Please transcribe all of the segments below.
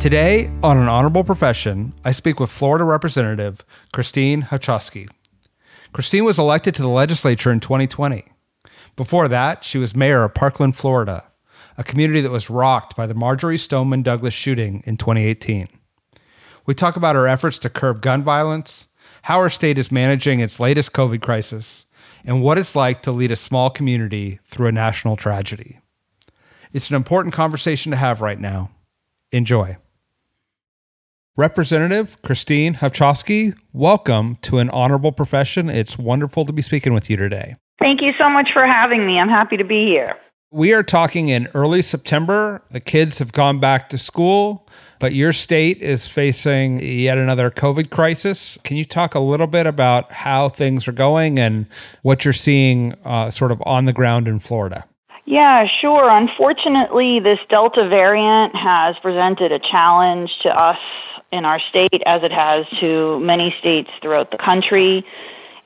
Today, on an honorable profession, I speak with Florida Representative Christine Hunschofsky. Christine was elected to the legislature in 2020. Before that, she was mayor of Parkland, Florida, a community that was rocked by the Marjory Stoneman Douglas shooting in 2018. We talk about her efforts to curb gun violence, how her state is managing its latest COVID crisis, and what it's like to lead a small community through a national tragedy. It's an important conversation to have right now. Enjoy. Representative Christine Hunschofsky, welcome to an honorable profession. It's wonderful to be speaking with you today. Thank you so much for having me. I'm happy to be here. We are talking in early September. The kids have gone back to school, but your state is facing yet another COVID crisis. Can you talk a little bit about how things are going and what you're seeing uh, sort of on the ground in Florida? Yeah, sure. Unfortunately, this Delta variant has presented a challenge to us in our state as it has to many states throughout the country.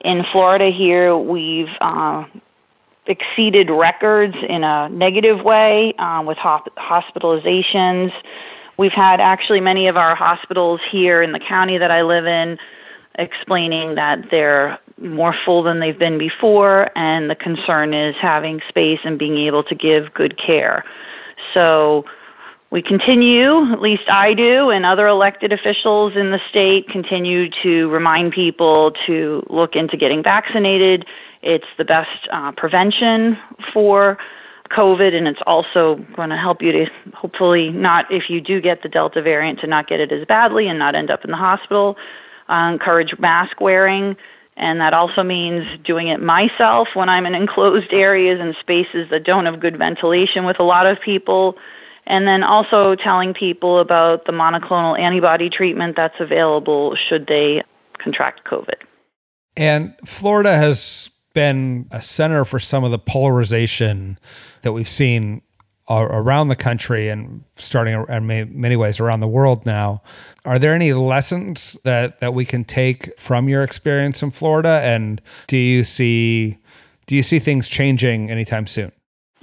In Florida, here, we've uh, exceeded records in a negative way uh, with ho- hospitalizations. We've had actually many of our hospitals here in the county that I live in explaining that they're more full than they've been before, and the concern is having space and being able to give good care. So we continue, at least I do, and other elected officials in the state continue to remind people to look into getting vaccinated it's the best uh, prevention for COVID, and it's also going to help you to hopefully not, if you do get the Delta variant, to not get it as badly and not end up in the hospital. Uh, encourage mask wearing, and that also means doing it myself when I'm in enclosed areas and spaces that don't have good ventilation with a lot of people. And then also telling people about the monoclonal antibody treatment that's available should they contract COVID. And Florida has been a center for some of the polarization that we've seen uh, around the country and starting in many ways around the world now. Are there any lessons that that we can take from your experience in Florida and do you see do you see things changing anytime soon?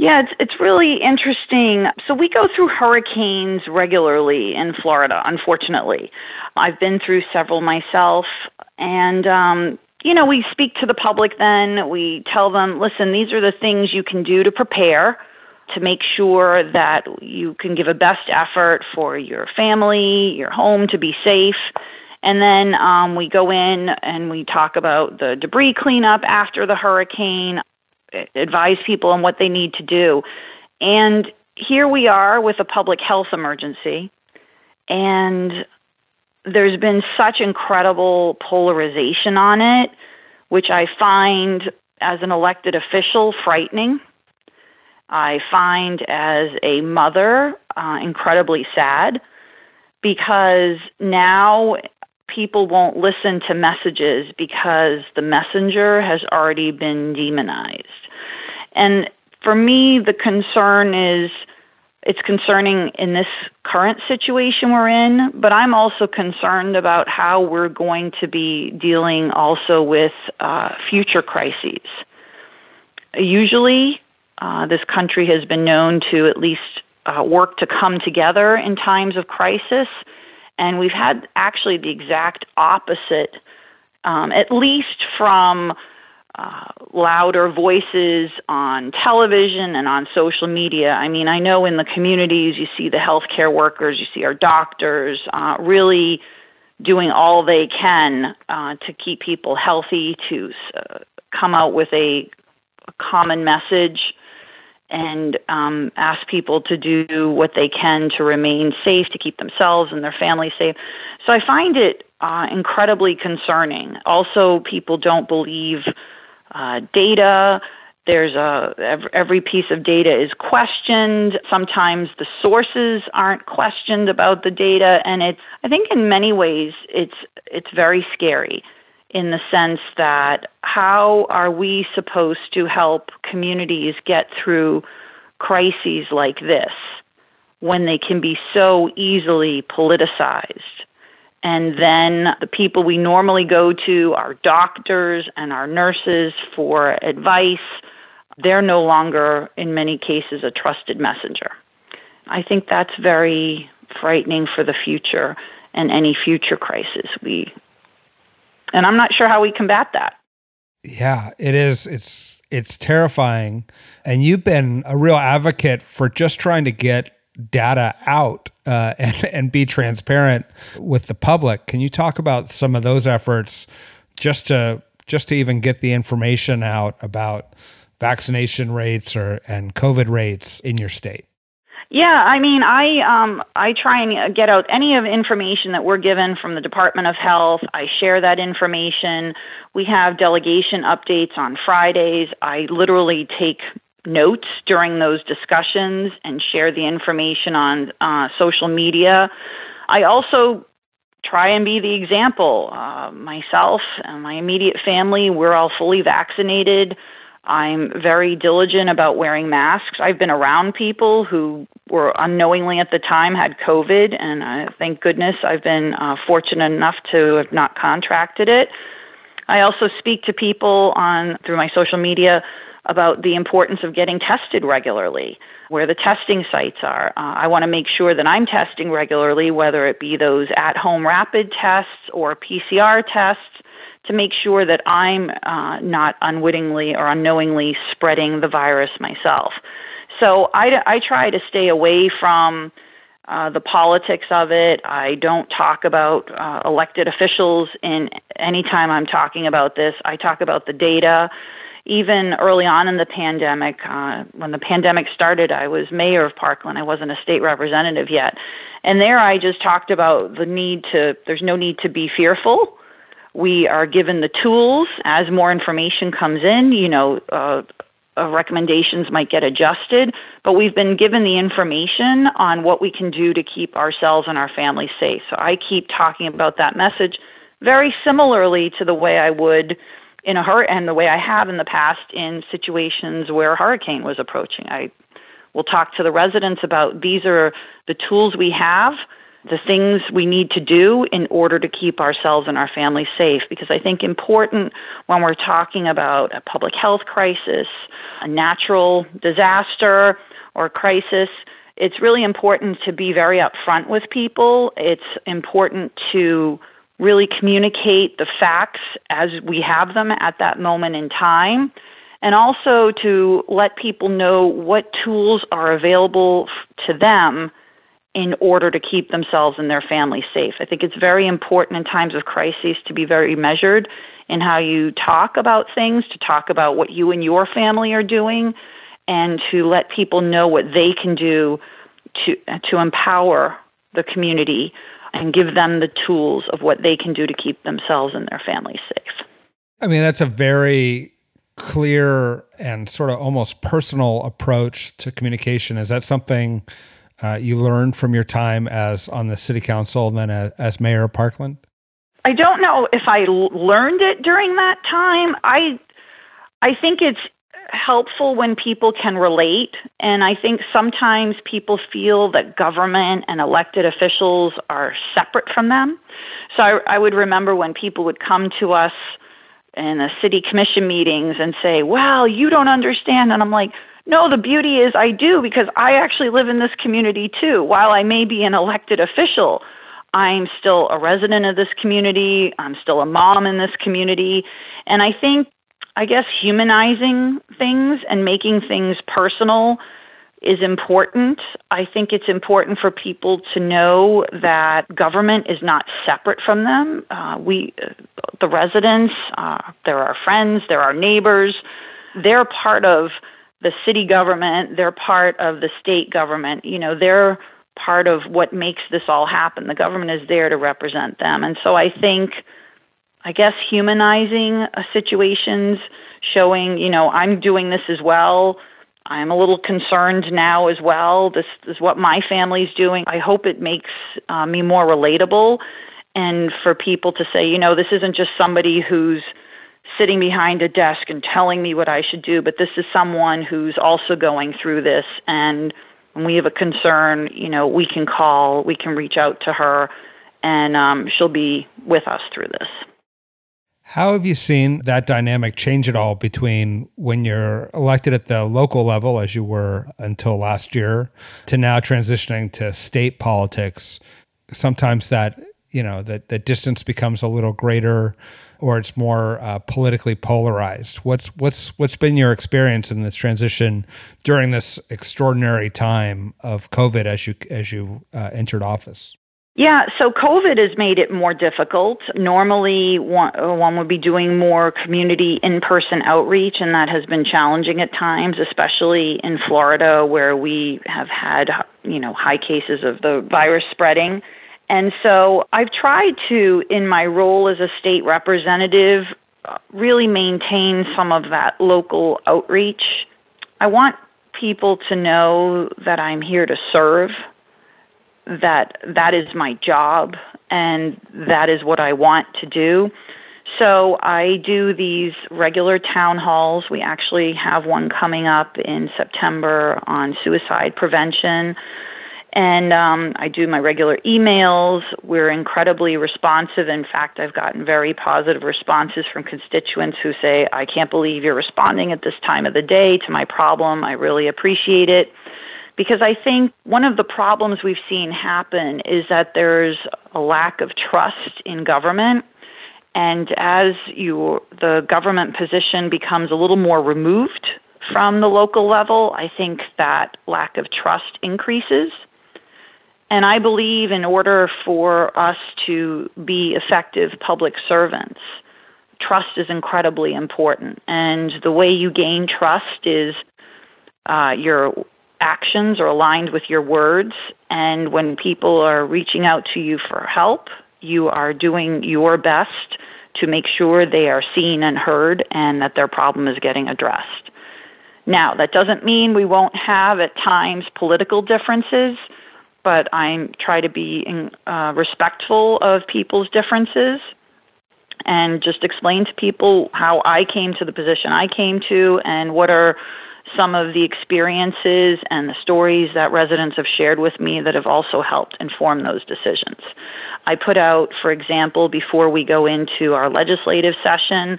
Yeah, it's it's really interesting. So we go through hurricanes regularly in Florida, unfortunately. I've been through several myself and um you know, we speak to the public then. We tell them, listen, these are the things you can do to prepare to make sure that you can give a best effort for your family, your home to be safe. And then um, we go in and we talk about the debris cleanup after the hurricane, advise people on what they need to do. And here we are with a public health emergency. And there's been such incredible polarization on it, which I find as an elected official frightening. I find as a mother uh, incredibly sad because now people won't listen to messages because the messenger has already been demonized. And for me, the concern is it's concerning in this current situation we're in, but I'm also concerned about how we're going to be dealing also with uh, future crises. Usually, uh, this country has been known to at least uh, work to come together in times of crisis, and we've had actually the exact opposite, um, at least from uh, louder voices on television and on social media. I mean, I know in the communities you see the healthcare workers, you see our doctors uh, really doing all they can uh, to keep people healthy, to uh, come out with a, a common message, and um, ask people to do what they can to remain safe, to keep themselves and their families safe. So I find it uh, incredibly concerning. Also, people don't believe uh, data. There's a every piece of data is questioned. Sometimes the sources aren't questioned about the data, and it's I think in many ways it's it's very scary in the sense that how are we supposed to help communities get through crises like this when they can be so easily politicized? And then the people we normally go to, our doctors and our nurses for advice, they're no longer, in many cases, a trusted messenger. I think that's very frightening for the future and any future crisis. We, and I'm not sure how we combat that. Yeah, it is. It's it's terrifying, and you've been a real advocate for just trying to get data out uh, and and be transparent with the public. Can you talk about some of those efforts, just to just to even get the information out about vaccination rates or and COVID rates in your state? Yeah, I mean, I um, I try and get out any of information that we're given from the Department of Health. I share that information. We have delegation updates on Fridays. I literally take notes during those discussions and share the information on uh, social media. I also try and be the example. Uh, myself and my immediate family, we're all fully vaccinated. I'm very diligent about wearing masks. I've been around people who were unknowingly at the time had COVID, and uh, thank goodness I've been uh, fortunate enough to have not contracted it. I also speak to people on through my social media about the importance of getting tested regularly, where the testing sites are. Uh, I want to make sure that I'm testing regularly, whether it be those at home rapid tests or PCR tests to make sure that I'm uh, not unwittingly or unknowingly spreading the virus myself. So I, I try to stay away from uh, the politics of it. I don't talk about uh, elected officials in any time I'm talking about this. I talk about the data. Even early on in the pandemic, uh, when the pandemic started, I was mayor of Parkland. I wasn't a state representative yet. And there I just talked about the need to, there's no need to be fearful we are given the tools as more information comes in. You know, uh, uh, recommendations might get adjusted, but we've been given the information on what we can do to keep ourselves and our families safe. So I keep talking about that message very similarly to the way I would in a hurricane and the way I have in the past in situations where a hurricane was approaching. I will talk to the residents about these are the tools we have the things we need to do in order to keep ourselves and our families safe. Because I think important when we're talking about a public health crisis, a natural disaster, or crisis, it's really important to be very upfront with people. It's important to really communicate the facts as we have them at that moment in time. And also to let people know what tools are available to them in order to keep themselves and their families safe. I think it's very important in times of crises to be very measured in how you talk about things, to talk about what you and your family are doing, and to let people know what they can do to to empower the community and give them the tools of what they can do to keep themselves and their families safe. I mean, that's a very clear and sort of almost personal approach to communication. Is that something uh, you learned from your time as on the city council and then as, as mayor of Parkland? I don't know if I learned it during that time. I I think it's helpful when people can relate, and I think sometimes people feel that government and elected officials are separate from them. So I, I would remember when people would come to us in the city commission meetings and say, "Well, you don't understand," and I'm like no, the beauty is I do because I actually live in this community too. While I may be an elected official, I'm still a resident of this community. I'm still a mom in this community. And I think, I guess, humanizing things and making things personal is important. I think it's important for people to know that government is not separate from them. Uh, we, uh, the residents, uh, they're our friends, they're our neighbors. They're part of the city government. They're part of the state government. You know, they're part of what makes this all happen. The government is there to represent them, and so I think, I guess, humanizing uh, situations, showing, you know, I'm doing this as well I'm a little concerned now as well. This is what my family's doing. I hope it makes uh, me more relatable and for people to say, you know, this isn't just somebody who's sitting behind a desk and telling me what I should do, but this is someone who's also going through this. And when we have a concern, you know, we can call, we can reach out to her, and um, she'll be with us through this. How have you seen that dynamic change at all between when you're elected at the local level, as you were until last year, to now transitioning to state politics? Sometimes that you know that the distance becomes a little greater, or it's more uh, politically polarized. What's what's what's been your experience in this transition during this extraordinary time of COVID as you as you uh, entered office? Yeah, so COVID has made it more difficult. Normally, one, one would be doing more community in person outreach, and that has been challenging at times, especially in Florida, where we have had you know high cases of the virus spreading. And so I've tried to, in my role as a state representative, really maintain some of that local outreach. I want people to know that I'm here to serve that that is my job and that is what I want to do. So I do these regular town halls. We actually have one coming up in September on suicide prevention. And um, I do my regular emails. We're incredibly responsive. In fact, I've gotten very positive responses from constituents who say, I can't believe you're responding at this time of the day to my problem. I really appreciate it because I think one of the problems we've seen happen is that there's a lack of trust in government. And as you, the government position becomes a little more removed from the local level, I think that lack of trust increases. And I believe in order for us to be effective public servants, trust is incredibly important. And the way you gain trust is uh, your actions are aligned with your words. And when people are reaching out to you for help, you are doing your best to make sure they are seen and heard and that their problem is getting addressed. Now, that doesn't mean we won't have at times political differences, but I try to be uh, respectful of people's differences and just explain to people how I came to the position I came to and what are some of the experiences and the stories that residents have shared with me that have also helped inform those decisions. I put out, for example, before we go into our legislative session,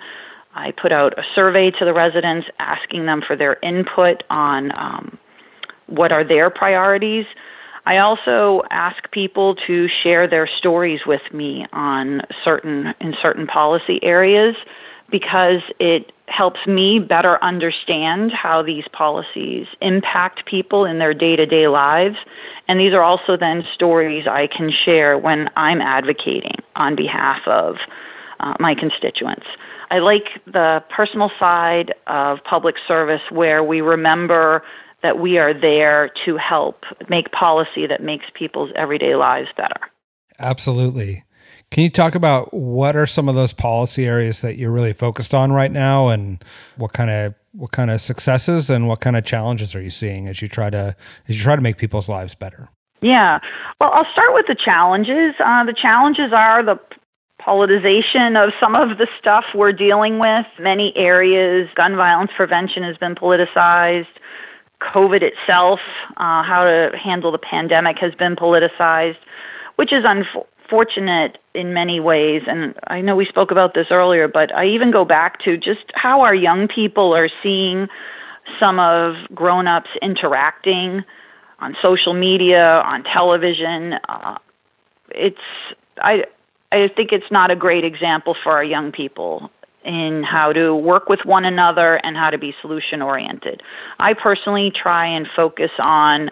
I put out a survey to the residents asking them for their input on um, what are their priorities. I also ask people to share their stories with me on certain in certain policy areas because it helps me better understand how these policies impact people in their day to day lives. And these are also then stories I can share when I'm advocating on behalf of uh, my constituents. I like the personal side of public service where we remember that we are there to help make policy that makes people's everyday lives better. Absolutely. Can you talk about what are some of those policy areas that you're really focused on right now, and what kind of what kind of successes and what kind of challenges are you seeing as you try to as you try to make people's lives better? Yeah, well, I'll start with the challenges. Uh, the challenges are the politicization of some of the stuff we're dealing with. Many areas, gun violence prevention has been politicized. COVID itself, uh, how to handle the pandemic, has been politicized, which is unfortunate in many ways, and I know we spoke about this earlier, but I even go back to just how our young people are seeing some of grown ups interacting on social media, on television. Uh, it's I I think it's not a great example for our young people. In how to work with one another and how to be solution oriented. I personally try and focus on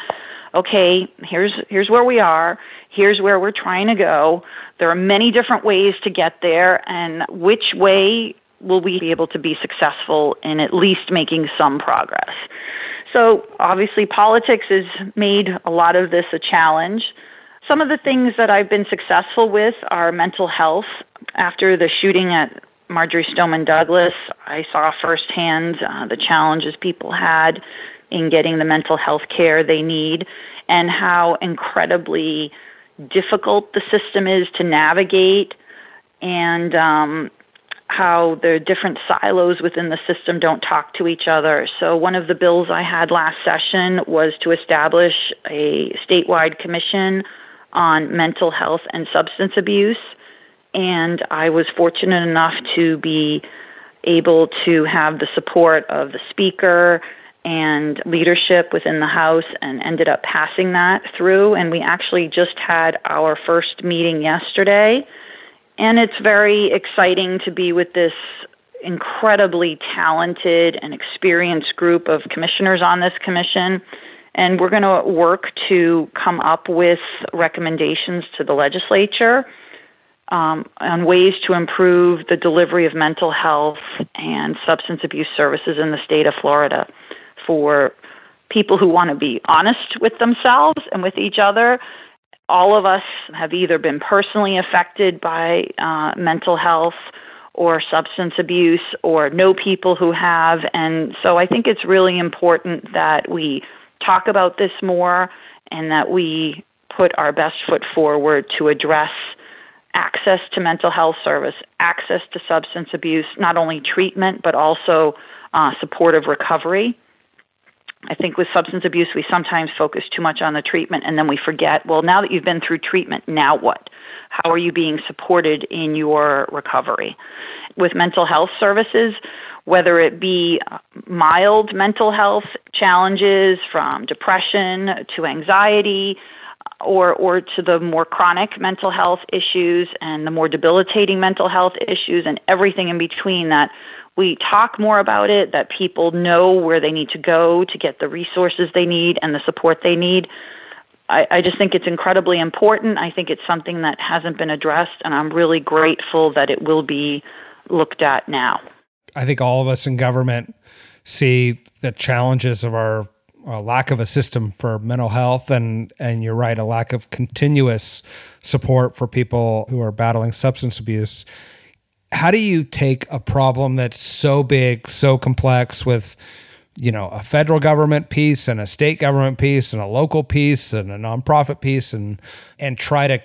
okay, here's here's where we are, here's where we're trying to go. There are many different ways to get there and which way will we be able to be successful in at least making some progress. So, obviously politics has made a lot of this a challenge. Some of the things that I've been successful with are mental health. After the shooting at Marjory Stoneman Douglas, I saw firsthand uh, the challenges people had in getting the mental health care they need and how incredibly difficult the system is to navigate and um, how the different silos within the system don't talk to each other. So, one of the bills I had last session was to establish a statewide commission on mental health and substance abuse. And I was fortunate enough to be able to have the support of the speaker and leadership within the House and ended up passing that through. And we actually just had our first meeting yesterday and it's very exciting to be with this incredibly talented and experienced group of commissioners on this commission. And we're going to work to come up with recommendations to the legislature um, on ways to improve the delivery of mental health and substance abuse services in the state of Florida for people who want to be honest with themselves and with each other all of us have either been personally affected by uh, mental health or substance abuse or know people who have. And so I think it's really important that we talk about this more and that we put our best foot forward to address access to mental health service, access to substance abuse, not only treatment, but also uh, supportive recovery. I think with substance abuse, we sometimes focus too much on the treatment and then we forget, well, now that you've been through treatment, now what? How are you being supported in your recovery? With mental health services, whether it be mild mental health challenges from depression to anxiety, or or to the more chronic mental health issues and the more debilitating mental health issues and everything in between that we talk more about it, that people know where they need to go to get the resources they need and the support they need. I, I just think it's incredibly important. I think it's something that hasn't been addressed, and I'm really grateful that it will be looked at now. I think all of us in government see the challenges of our lack of a system for mental health and and you're right a lack of continuous support for people who are battling substance abuse how do you take a problem that's so big, so complex with you know a federal government piece and a state government piece and a local piece and a nonprofit piece and and try to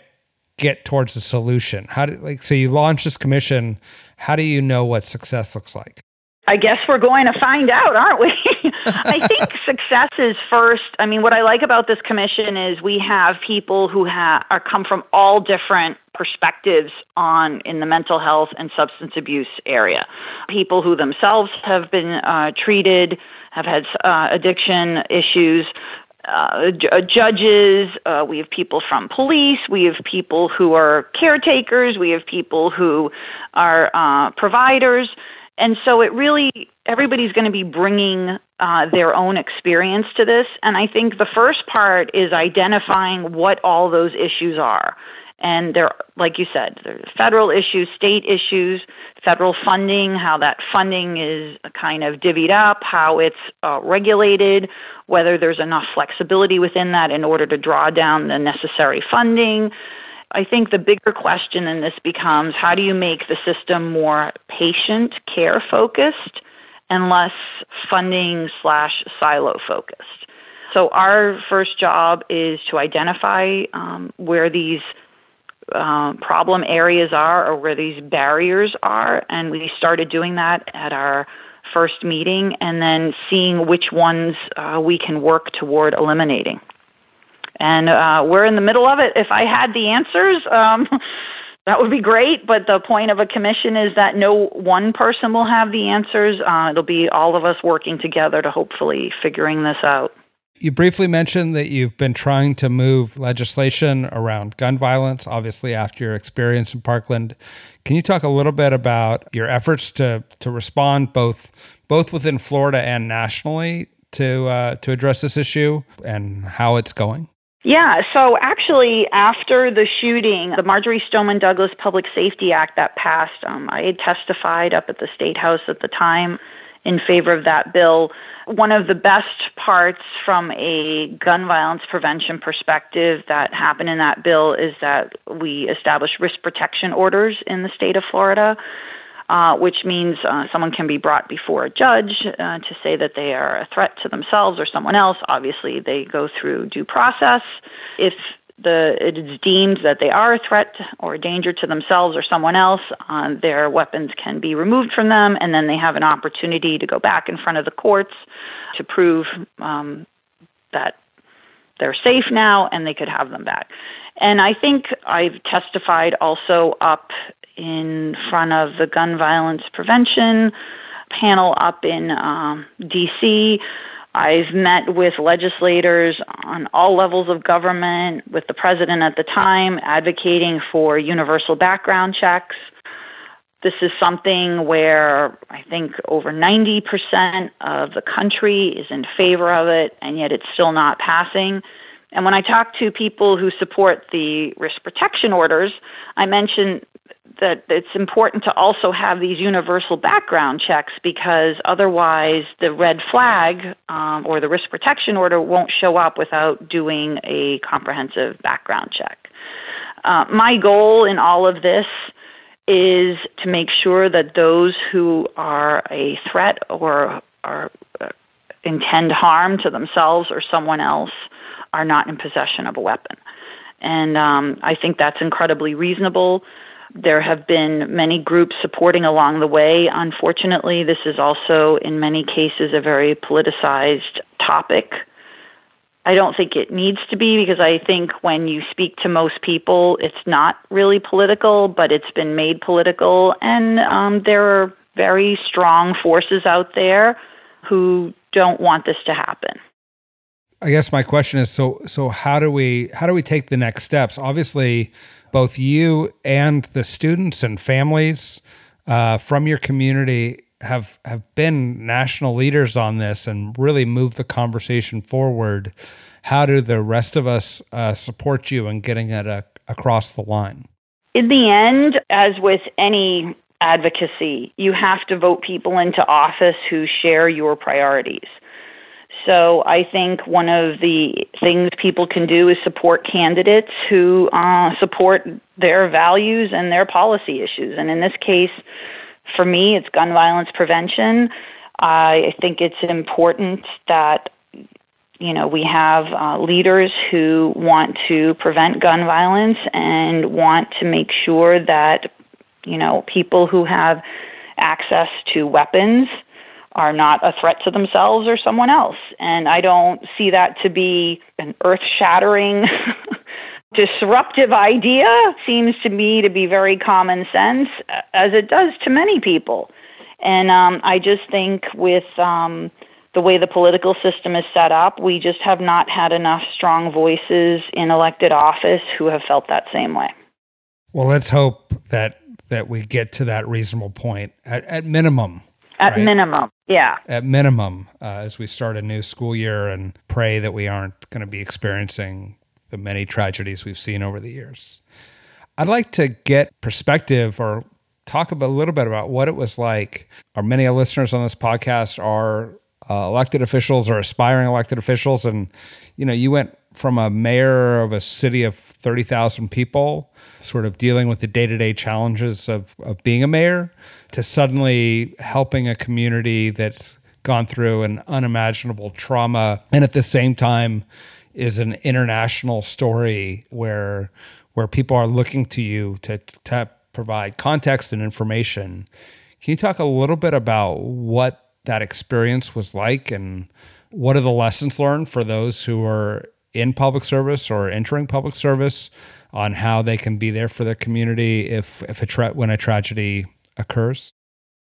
get towards a solution? How do like so you launch this commission, how do you know what success looks like? I guess we're going to find out, aren't we? I think success is first. I mean, what I like about this commission is we have people who have are come from all different perspectives on in the mental health and substance abuse area. People who themselves have been uh, treated, have had uh, addiction issues, uh, uh, judges, uh, we have people from police, we have people who are caretakers, we have people who are uh, providers. And so it really, everybody's going to be bringing uh, their own experience to this. And I think the first part is identifying what all those issues are. And they're, like you said, there's federal issues, state issues, federal funding, how that funding is kind of divvied up, how it's uh, regulated, whether there's enough flexibility within that in order to draw down the necessary funding. I think the bigger question in this becomes how do you make the system more patient care focused and less funding slash silo focused? So, our first job is to identify um, where these uh, problem areas are or where these barriers are, and we started doing that at our first meeting and then seeing which ones uh, we can work toward eliminating and uh, we're in the middle of it. If I had the answers, um, that would be great. But the point of a commission is that no one person will have the answers. Uh, it'll be all of us working together to hopefully figuring this out. You briefly mentioned that you've been trying to move legislation around gun violence, obviously, after your experience in Parkland. Can you talk a little bit about your efforts to, to respond both, both within Florida and nationally to, uh, to address this issue and how it's going? Yeah, so actually, after the shooting, the Marjory Stoneman Douglas Public Safety Act that passed, um, I had testified up at the State House at the time in favor of that bill. One of the best parts from a gun violence prevention perspective that happened in that bill is that we established risk protection orders in the state of Florida. Uh, which means uh, someone can be brought before a judge uh, to say that they are a threat to themselves or someone else. Obviously, they go through due process. If the it is deemed that they are a threat or a danger to themselves or someone else, uh, their weapons can be removed from them, and then they have an opportunity to go back in front of the courts to prove um, that they're safe now and they could have them back. And I think I've testified also up in front of the gun violence prevention panel up in um, D.C. I've met with legislators on all levels of government, with the president at the time, advocating for universal background checks. This is something where I think over 90% of the country is in favor of it, and yet it's still not passing. And when I talk to people who support the risk protection orders, I mention that it's important to also have these universal background checks because otherwise the red flag um, or the risk protection order won't show up without doing a comprehensive background check. Uh, my goal in all of this is to make sure that those who are a threat or are uh, intend harm to themselves or someone else are not in possession of a weapon. And um, I think that's incredibly reasonable. There have been many groups supporting along the way. Unfortunately, this is also, in many cases, a very politicized topic. I don't think it needs to be because I think when you speak to most people, it's not really political, but it's been made political. And um, there are very strong forces out there who don't want this to happen. I guess my question is so so how do we how do we take the next steps? Obviously, both you and the students and families uh, from your community have have been national leaders on this and really moved the conversation forward. How do the rest of us uh, support you in getting it uh, across the line? In the end, as with any advocacy, you have to vote people into office who share your priorities. So I think one of the things people can do is support candidates who uh, support their values and their policy issues. And in this case, for me, it's gun violence prevention. I think it's important that you know we have uh, leaders who want to prevent gun violence and want to make sure that you know people who have access to weapons are not a threat to themselves or someone else. And I don't see that to be an earth shattering, disruptive idea. Seems to me to be very common sense, as it does to many people. And um, I just think with um, the way the political system is set up, we just have not had enough strong voices in elected office who have felt that same way. Well, let's hope that that we get to that reasonable point at, at minimum at right? minimum, yeah. At minimum, uh, as we start a new school year and pray that we aren't going to be experiencing the many tragedies we've seen over the years. I'd like to get perspective or talk a little bit about what it was like. Our many listeners on this podcast are uh, elected officials or aspiring elected officials, and you know, you went from a mayor of a city of 30,000 people, sort of dealing with the day to day challenges of, of being a mayor, to suddenly helping a community that's gone through an unimaginable trauma. And at the same time, is an international story where where people are looking to you to, to provide context and information. Can you talk a little bit about what that experience was like and what are the lessons learned for those who are in public service or entering public service on how they can be there for their community if if a tra- when a tragedy occurs?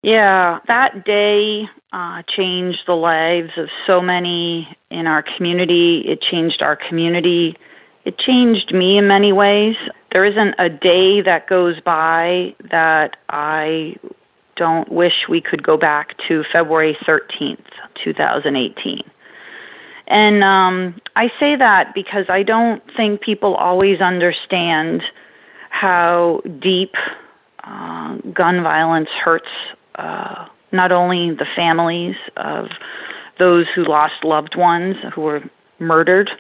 Yeah, that day uh, changed the lives of so many in our community. It changed our community. It changed me in many ways. There isn't a day that goes by that I don't wish we could go back to February 13th, 2018. And um, I say that because I don't think people always understand how deep uh, gun violence hurts uh, not only the families of those who lost loved ones who were murdered,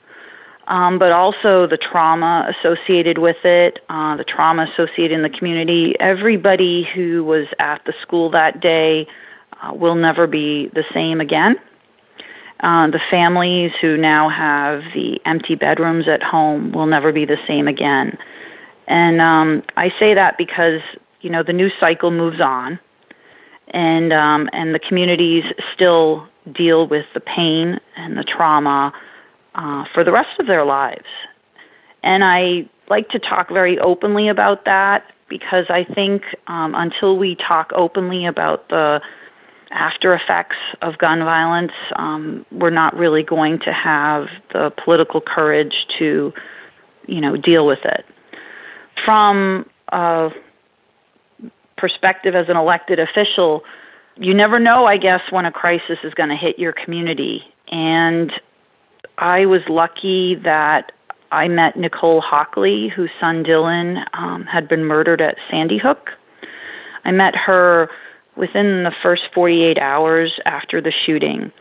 um, but also the trauma associated with it, uh, the trauma associated in the community. Everybody who was at the school that day uh, will never be the same again. Uh, the families who now have the empty bedrooms at home will never be the same again. And um, I say that because you know the news cycle moves on, and um, and the communities still deal with the pain and the trauma uh, for the rest of their lives. And I like to talk very openly about that because I think um, until we talk openly about the after effects of gun violence, um, we're not really going to have the political courage to, you know, deal with it. From a perspective as an elected official, you never know, I guess, when a crisis is going to hit your community. And I was lucky that I met Nicole Hockley, whose son Dylan um, had been murdered at Sandy Hook. I met her within the first 48 hours after the shooting.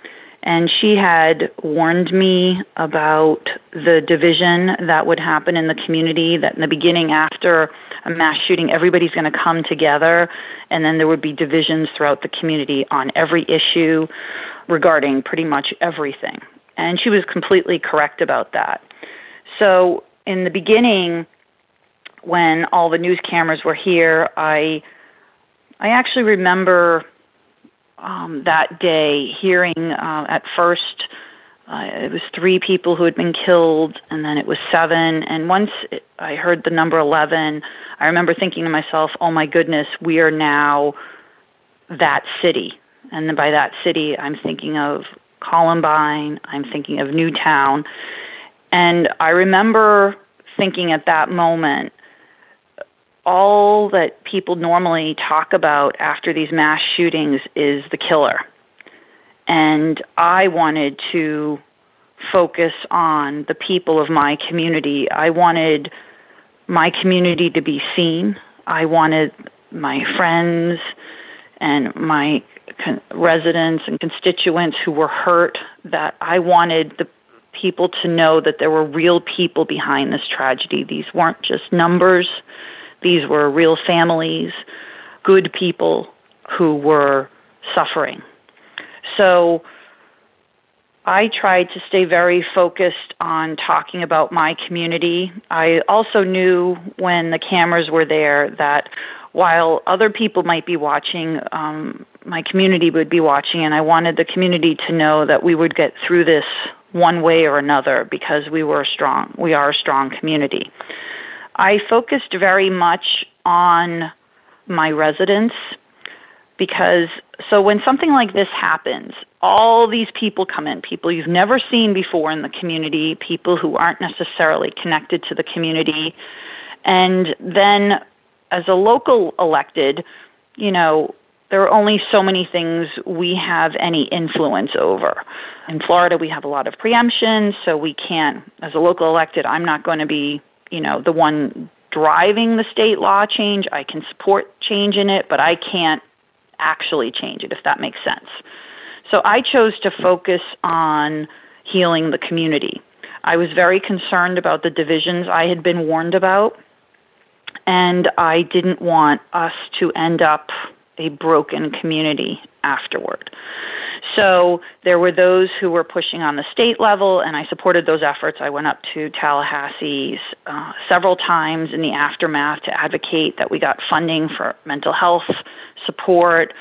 And she had warned me about the division that would happen in the community, that in the beginning, after a mass shooting, everybody's going to come together, and then there would be divisions throughout the community on every issue regarding pretty much everything. And she was completely correct about that. So, in the beginning, when all the news cameras were here, I I actually remember um, that day hearing uh, at first uh, it was three people who had been killed, and then it was seven. And once I heard the number 11, I remember thinking to myself, oh my goodness, we are now that city. And by that city, I'm thinking of Columbine, I'm thinking of Newtown. And I remember thinking at that moment, all that people normally talk about after these mass shootings is the killer. And I wanted to focus on the people of my community. I wanted my community to be seen. I wanted my friends and my con- residents and constituents who were hurt that I wanted the people to know that there were real people behind this tragedy. These weren't just numbers. These were real families, good people who were suffering. So I tried to stay very focused on talking about my community. I also knew when the cameras were there that while other people might be watching, um, my community would be watching, and I wanted the community to know that we would get through this one way or another because we were strong. We are a strong community. I focused very much on my residents because so when something like this happens, all these people come in, people you've never seen before in the community, people who aren't necessarily connected to the community. And then as a local elected, you know, there are only so many things we have any influence over. In Florida, we have a lot of preemption, so we can't, as a local elected, I'm not going to be you know the one driving the state law change. I can support change in it, but I can't actually change it if that makes sense. So I chose to focus on healing the community. I was very concerned about the divisions I had been warned about, and I didn't want us to end up a broken community afterward. So there were those who were pushing on the state level, and I supported those efforts. I went up to Tallahassee uh, several times in the aftermath to advocate that we got funding for mental health support,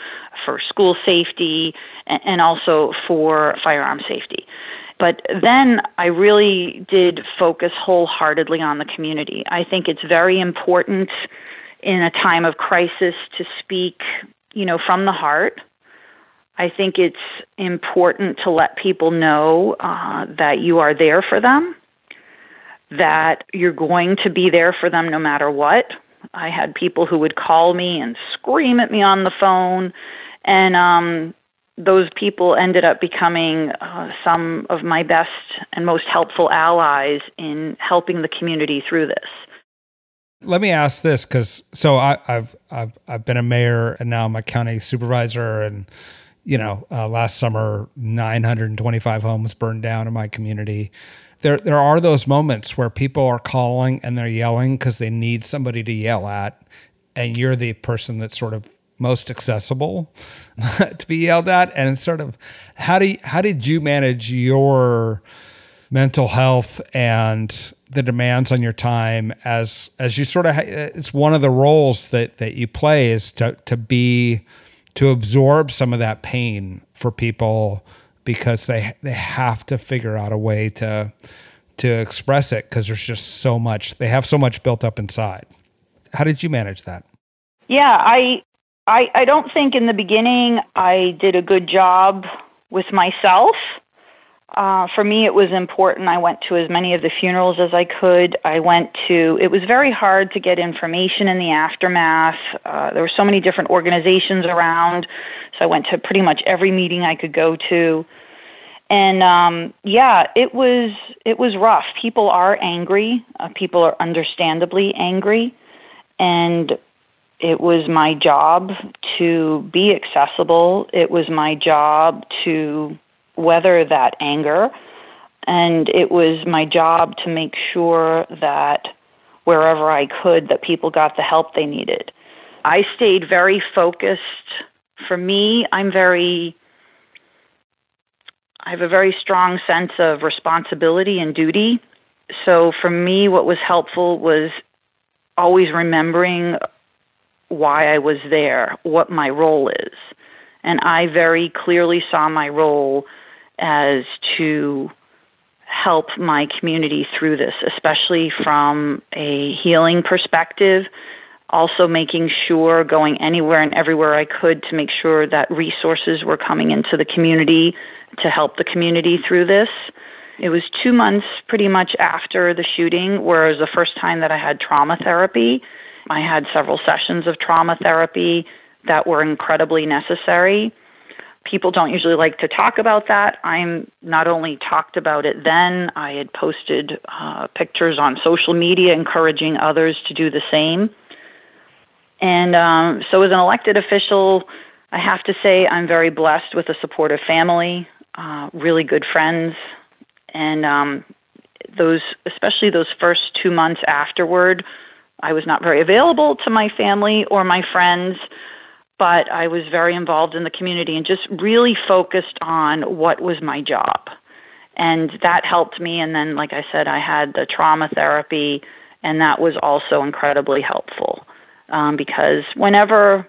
for school safety, and also for firearm safety. But then I really did focus wholeheartedly on the community. I think it's very important in a time of crisis to speak you know, from the heart. I think it's important to let people know uh, that you are there for them, that you're going to be there for them no matter what. I had people who would call me and scream at me on the phone, and um, those people ended up becoming uh, some of my best and most helpful allies in helping the community through this. Let me ask this because so I, have I've I've been a mayor and now I'm a county supervisor and you know uh, last summer 925 homes burned down in my community. There there are those moments where people are calling and they're yelling because they need somebody to yell at, and you're the person that's sort of most accessible to be yelled at and sort of how do you, how did you manage your mental health and the demands on your time as as you sort of it's one of the roles that that you play is to to be to absorb some of that pain for people because they they have to figure out a way to to express it because there's just so much they have so much built up inside how did you manage that yeah i I, I don't think in the beginning I did a good job with myself. Uh, for me, it was important. I went to as many of the funerals as I could. I went to, it was very hard to get information in the aftermath. Uh, there were so many different organizations around. So I went to pretty much every meeting I could go to. And um, yeah, it was it was rough. People are angry. Uh, people are understandably angry, and it was my job to be accessible. It was my job to weather that anger. And it was my job to make sure that wherever I could that people got the help they needed. I stayed very focused. For me, I'm very I have a very strong sense of responsibility and duty. So for me what was helpful was always remembering why I was there, what my role is. And I very clearly saw my role as to help my community through this, especially from a healing perspective. Also, making sure going anywhere and everywhere I could to make sure that resources were coming into the community to help the community through this. It was two months pretty much after the shooting, where it was the first time that I had trauma therapy. I had several sessions of trauma therapy that were incredibly necessary. People don't usually like to talk about that. I'm not only talked about it then, I had posted uh, pictures on social media encouraging others to do the same. And um, so, as an elected official, I have to say I'm very blessed with a supportive family, uh, really good friends, and um, those, especially those first two months afterward, I was not very available to my family or my friends, but I was very involved in the community and just really focused on what was my job. And that helped me. And then, like I said, I had the trauma therapy, and that was also incredibly helpful um, because whenever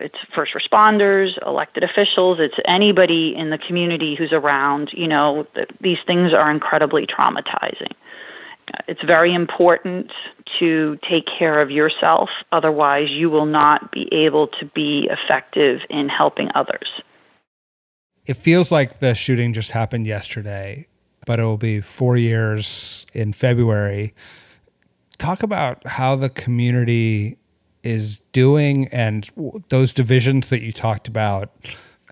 it's first responders, elected officials, it's anybody in the community who's around, you know, these things are incredibly traumatizing. It's very important to take care of yourself, otherwise, you will not be able to be effective in helping others. It feels like the shooting just happened yesterday, but it will be four years in February. Talk about how the community is doing and those divisions that you talked about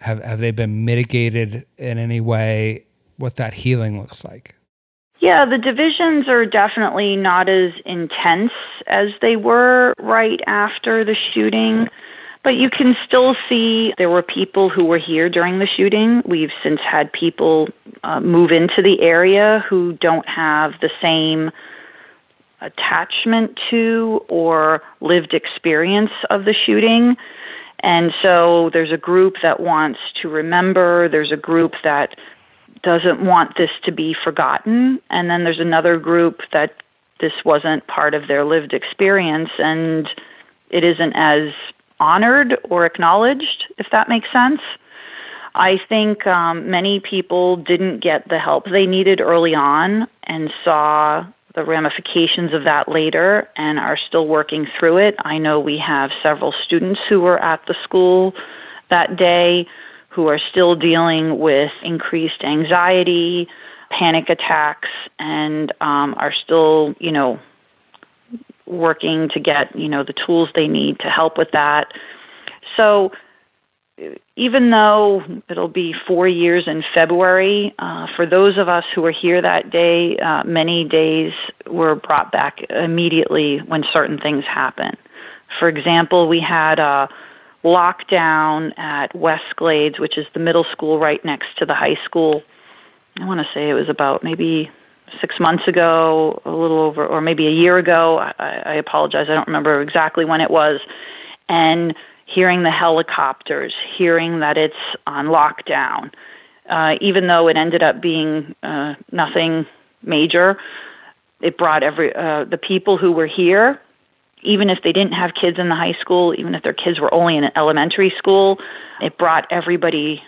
have have they been mitigated in any way what that healing looks like yeah, the divisions are definitely not as intense as they were right after the shooting. But you can still see there were people who were here during the shooting. We've since had people uh, move into the area who don't have the same attachment to or lived experience of the shooting. And so there's a group that wants to remember, there's a group that doesn't want this to be forgotten. And then there's another group that this wasn't part of their lived experience and it isn't as honored or acknowledged, if that makes sense. I think um, many people didn't get the help they needed early on and saw the ramifications of that later and are still working through it. I know we have several students who were at the school that day who are still dealing with increased anxiety, panic attacks, and um, are still, you know, working to get, you know, the tools they need to help with that. So even though it'll be four years in February, uh, for those of us who were here that day, uh, many days were brought back immediately when certain things happen. For example, we had a lockdown at West Glades, which is the middle school right next to the high school. I want to say it was about maybe six months ago, a little over, or maybe a year ago. I, I apologize, I don't remember exactly when it was. And hearing the helicopters, hearing that it's on lockdown, uh, even though it ended up being uh, nothing major, it brought every uh, the people who were here, even if they didn't have kids in the high school, even if their kids were only in elementary school, it brought everybody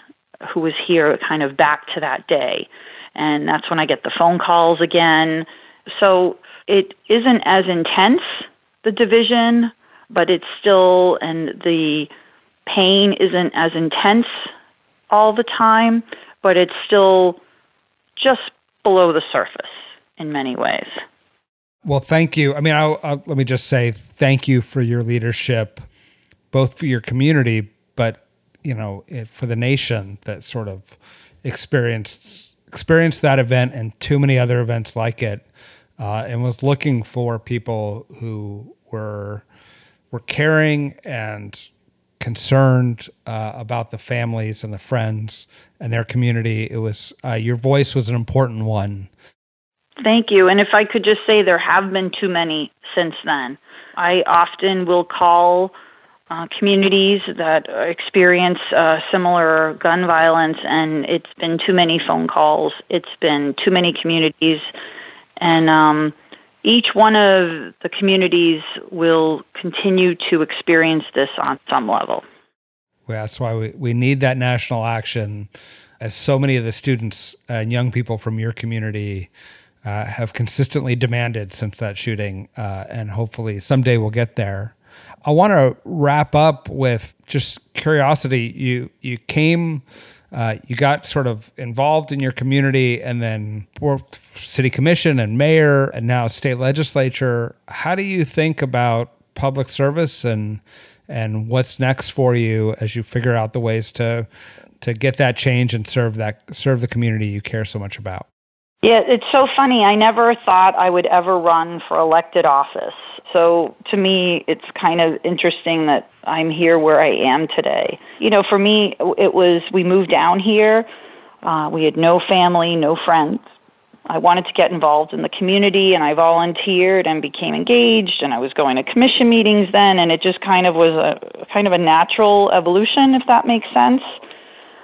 who was here kind of back to that day. And that's when I get the phone calls again. So it isn't as intense, the division, but it's still, and the pain isn't as intense all the time, but it's still just below the surface in many ways. Well, thank you. I mean, I'll, I'll, let me just say thank you for your leadership, both for your community, but you know, it, for the nation that sort of experienced experienced that event and too many other events like it, uh, and was looking for people who were were caring and concerned uh, about the families and the friends and their community. It was uh, your voice was an important one. Thank you. And if I could just say, there have been too many since then. I often will call uh, communities that experience uh, similar gun violence, and it's been too many phone calls. It's been too many communities, and um, each one of the communities will continue to experience this on some level. Well, that's why we, we need that national action, as so many of the students and young people from your community uh, have consistently demanded since that shooting, uh, and hopefully someday we'll get there. I want to wrap up with just curiosity. You you came uh, you got sort of involved in your community and then worked city commission and mayor and now state legislature. How do you think about public service and and what's next for you as you figure out the ways to to get that change and serve that serve the community you care so much about? Yeah, it's so funny. I never thought I would ever run for elected office. So to me, it's kind of interesting that I'm here where I am today. You know, for me, it was we moved down here. Uh, we had no family, no friends. I wanted to get involved in the community, and I volunteered and became engaged. And I was going to commission meetings then, and it just kind of was a kind of a natural evolution, if that makes sense.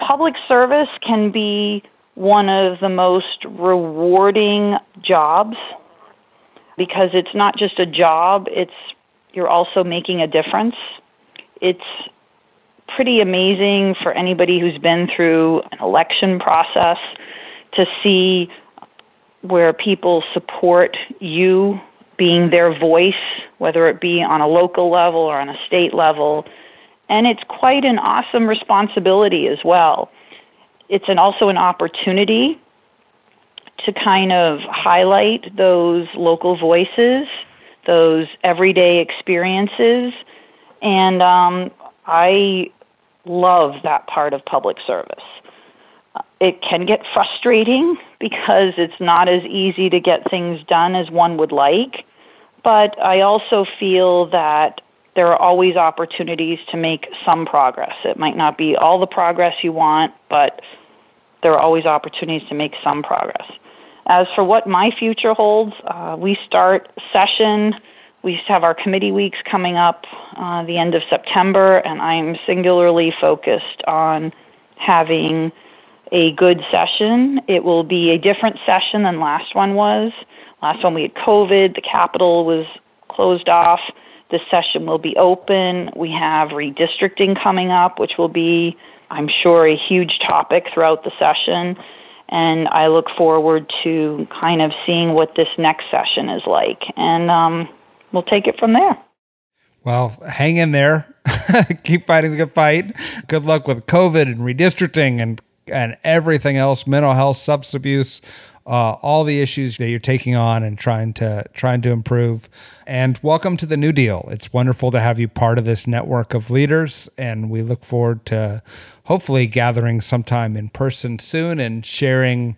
Public service can be one of the most rewarding jobs because it's not just a job, it's you're also making a difference. It's pretty amazing for anybody who's been through an election process to see where people support you being their voice, whether it be on a local level or on a state level. And it's quite an awesome responsibility as well. It's an, also an opportunity to kind of highlight those local voices, those everyday experiences, and um, I love that part of public service. It can get frustrating because it's not as easy to get things done as one would like, but I also feel that there are always opportunities to make some progress. It might not be all the progress you want, but there are always opportunities to make some progress. As for what my future holds, uh, we start session. We have our committee weeks coming up uh, the end of September, and I'm singularly focused on having a good session. It will be a different session than last one was. Last one we had COVID, the Capitol was closed off. This session will be open. We have redistricting coming up, which will be, I'm sure, a huge topic throughout the session. And I look forward to kind of seeing what this next session is like. And um, we'll take it from there. Well, hang in there. Keep fighting the good fight. Good luck with COVID and redistricting and and everything else, mental health, substance abuse, uh, all the issues that you're taking on and trying to trying to improve. And welcome to the New Deal. It's wonderful to have you part of this network of leaders, and we look forward to hopefully gathering sometime in person soon and sharing,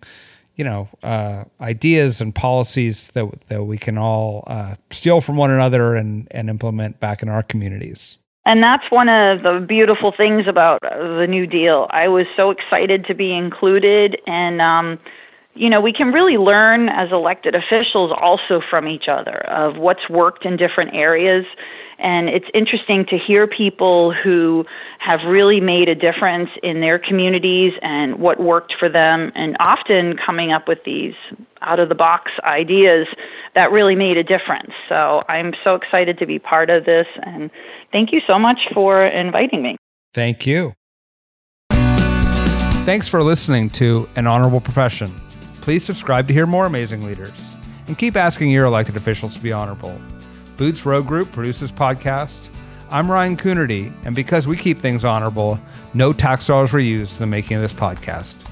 you know, uh, ideas and policies that that we can all uh, steal from one another and and implement back in our communities. And that's one of the beautiful things about the New Deal. I was so excited to be included and. Um, you know, we can really learn as elected officials also from each other of what's worked in different areas. And it's interesting to hear people who have really made a difference in their communities and what worked for them, and often coming up with these out of the box ideas that really made a difference. So I'm so excited to be part of this, and thank you so much for inviting me. Thank you. Thanks for listening to An Honorable Profession. Please subscribe to hear more amazing leaders and keep asking your elected officials to be honorable. Boots Road Group produces podcast. I'm Ryan Coonerty, and because we keep things honorable, no tax dollars were used in the making of this podcast.